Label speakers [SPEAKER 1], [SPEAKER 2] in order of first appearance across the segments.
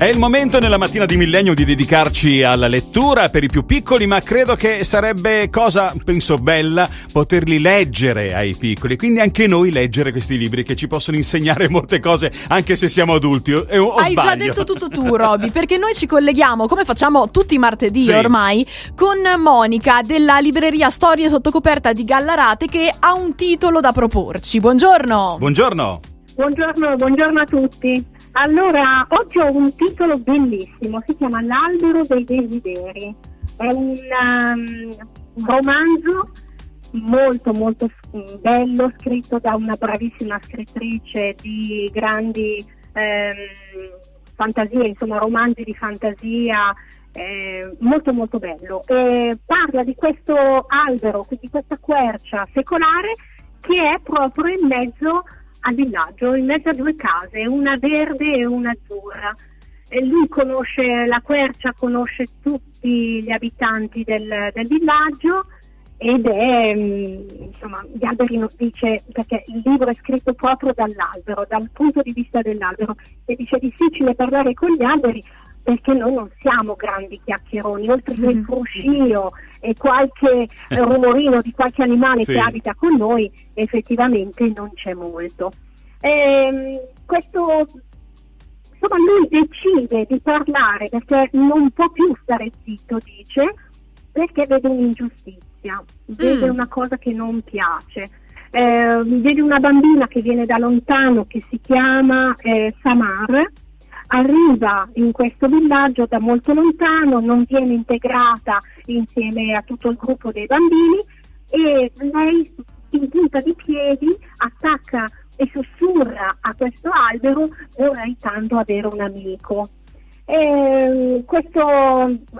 [SPEAKER 1] È il momento nella mattina di Millennio di dedicarci alla lettura per i più piccoli, ma credo che sarebbe cosa, penso, bella poterli leggere ai piccoli. Quindi anche noi leggere questi libri che ci possono insegnare molte cose, anche se siamo adulti. O, o
[SPEAKER 2] Hai
[SPEAKER 1] sbaglio?
[SPEAKER 2] già detto tutto tu, Roby, perché noi ci colleghiamo, come facciamo tutti i martedì
[SPEAKER 1] Sì.
[SPEAKER 2] ormai, con Monica della libreria Storie sotto coperta di Gallarate che ha un titolo da proporci. Buongiorno.
[SPEAKER 1] Buongiorno.
[SPEAKER 3] Buongiorno, buongiorno a tutti. Allora, oggi ho un titolo bellissimo, si chiama L'albero dei desideri. È un um, romanzo molto molto bello, scritto da una bravissima scrittrice di grandi ehm, fantasie, insomma romanzi di fantasia, eh, molto molto bello. E parla di questo albero, di questa quercia secolare che è proprio in mezzo al villaggio, in mezzo a due case, una verde e una azzurra. E lui conosce la quercia, conosce tutti gli abitanti del, del villaggio ed è, mm, insomma, gli alberi dice, perché il libro è scritto proprio dall'albero, dal punto di vista dell'albero, e dice difficile parlare con gli alberi perché noi non siamo grandi chiacchieroni, oltre che il fruscio e qualche eh, rumorino di qualche animale
[SPEAKER 1] Sì.
[SPEAKER 3] che abita con noi, effettivamente non c'è molto. Ehm, questo insomma lui decide di parlare perché non può più stare zitto, dice, perché vede un'ingiustizia, vede
[SPEAKER 2] Mm.
[SPEAKER 3] una cosa che non piace. Eh, vede una bambina che viene da lontano che si chiama eh, Samar, arriva in questo villaggio da molto lontano, non viene integrata insieme a tutto il gruppo dei bambini e lei in punta di piedi attacca e sussurra a questo albero vorrei tanto avere un amico. E questo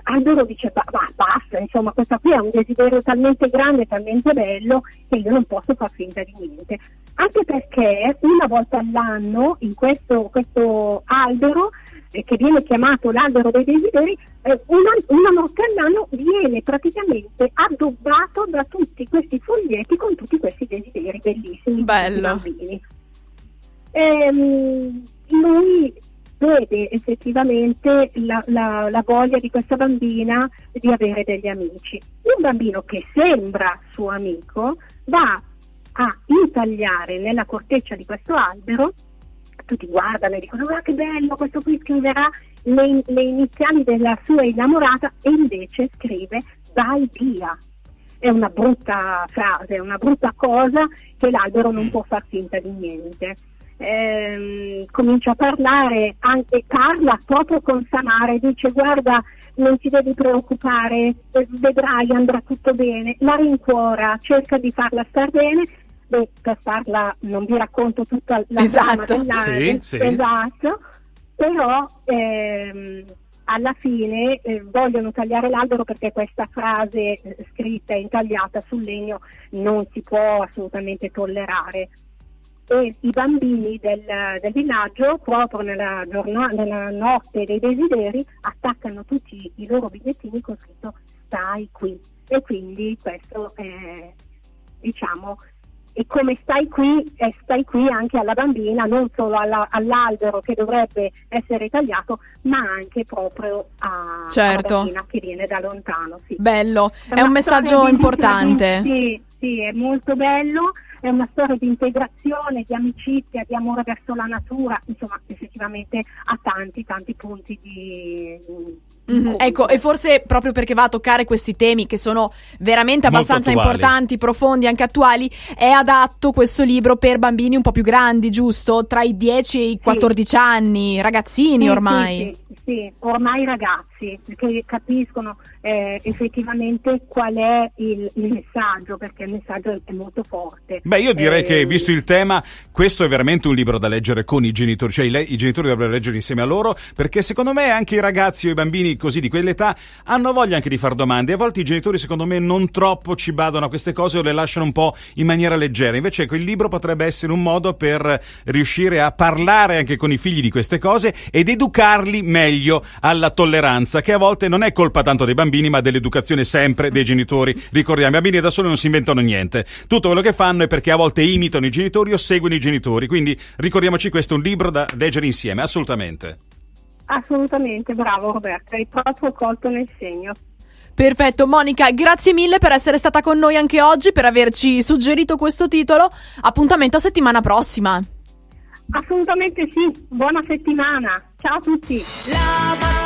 [SPEAKER 3] albero dice "Ba- ba- basta, insomma questo qui è un desiderio talmente grande, talmente bello che io non posso far finta di niente. Anche perché una volta all'anno in questo, questo albero eh, che viene chiamato l'albero dei desideri, eh, una, una notte all'anno viene praticamente addobbato da tutti questi foglietti con tutti questi desideri bellissimi
[SPEAKER 2] Bello.
[SPEAKER 3] bambini. Ehm, lui vede effettivamente la, la- la voglia di questa bambina di avere degli amici. Un bambino che sembra suo amico va a intagliare nella corteccia di questo albero, tutti guardano e dicono guarda che bello, questo qui scriverà le, le iniziali della sua innamorata e invece scrive vai via. È una brutta frase, è una brutta cosa che l'albero non può far finta di niente. Ehm, comincia a parlare, anche parla proprio con Samara e dice guarda non ti devi preoccupare, eh, vedrai andrà tutto bene, la rincuora, cerca di farla star bene, Beh, per farla non vi racconto tutta la
[SPEAKER 2] Esatto.
[SPEAKER 1] Sì, sì.
[SPEAKER 3] esatto, però ehm, alla fine eh, vogliono tagliare l'albero perché questa frase eh, scritta e intagliata sul legno non si può assolutamente tollerare e i bambini del, del villaggio, proprio nella, giorna- nella notte dei desideri, attaccano tutti i loro bigliettini con scritto stai qui. E quindi questo è, diciamo, e come stai qui, eh, stai qui anche alla bambina, non solo alla- all'albero che dovrebbe essere tagliato, ma anche proprio a,
[SPEAKER 2] Certo.
[SPEAKER 3] alla bambina che viene da lontano. Sì.
[SPEAKER 2] Bello, è
[SPEAKER 3] una
[SPEAKER 2] un messaggio importante.
[SPEAKER 3] Sì, sì, è molto bello, è una storia di integrazione, di amicizia, di amore verso la natura, insomma effettivamente ha tanti, tanti punti di... di
[SPEAKER 2] Mhm,
[SPEAKER 3] incontro.
[SPEAKER 2] Ecco, e forse proprio perché va a toccare questi temi che sono veramente abbastanza importanti, profondi, anche attuali, è adatto questo libro per bambini un po' più grandi, giusto? Tra i 10 e i 14 anni, ragazzini
[SPEAKER 3] Sì,
[SPEAKER 2] ormai.
[SPEAKER 3] Sì, sì, ormai ragazzi che capiscono eh, effettivamente qual è il, il messaggio, perché il messaggio è, è molto forte.
[SPEAKER 1] Beh, io direi
[SPEAKER 3] Eh,
[SPEAKER 1] che, visto il tema, questo è veramente un libro da leggere con i genitori, cioè i, i genitori dovrebbero leggere insieme a loro, perché secondo me anche i ragazzi o i bambini così di quell'età hanno voglia anche di fare domande. A volte i genitori, secondo me, non troppo ci badano a queste cose o le lasciano un po' in maniera leggera. Invece, il libro potrebbe essere un modo per riuscire a parlare anche con i figli di queste cose ed educarli meglio alla tolleranza, che a volte non è colpa tanto dei bambini, ma dell'educazione sempre dei genitori. Ricordiamo, i bambini da soli non si inventano niente. Tutto quello che fanno è perché a volte imitano i genitori o seguono i genitori. Quindi ricordiamoci, questo è un libro da leggere insieme, assolutamente.
[SPEAKER 3] Assolutamente, bravo Roberto, hai proprio colto nel segno.
[SPEAKER 2] Perfetto, Monica, grazie mille per essere stata con noi anche oggi, per averci suggerito questo titolo. Appuntamento a settimana prossima.
[SPEAKER 3] Assolutamente sì, buona settimana. Ciao a tutti.